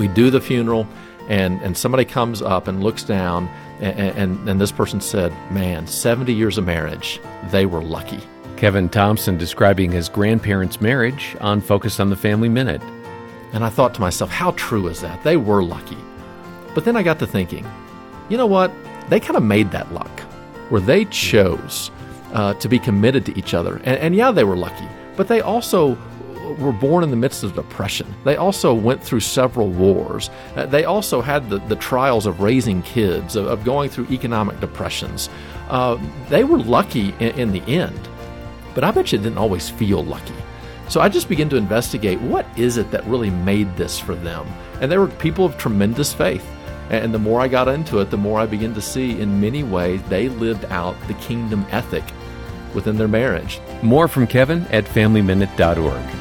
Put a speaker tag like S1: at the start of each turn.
S1: we do the funeral, and, and somebody comes up and looks down, and, and, and this person said, Man, 70 years of marriage, they were lucky.
S2: Kevin Thompson describing his grandparents' marriage on Focus on the Family Minute.
S1: And I thought to myself, how true is that? They were lucky. But then I got to thinking, you know what? They kind of made that luck, where they chose uh, to be committed to each other. And, and yeah, they were lucky, but they also were born in the midst of depression. They also went through several wars. Uh, they also had the, the trials of raising kids, of, of going through economic depressions. Uh, they were lucky in, in the end, but I bet you didn't always feel lucky. So I just began to investigate what is it that really made this for them. And they were people of tremendous faith. And the more I got into it, the more I began to see in many ways they lived out the kingdom ethic within their marriage.
S2: More from Kevin at FamilyMinute.org.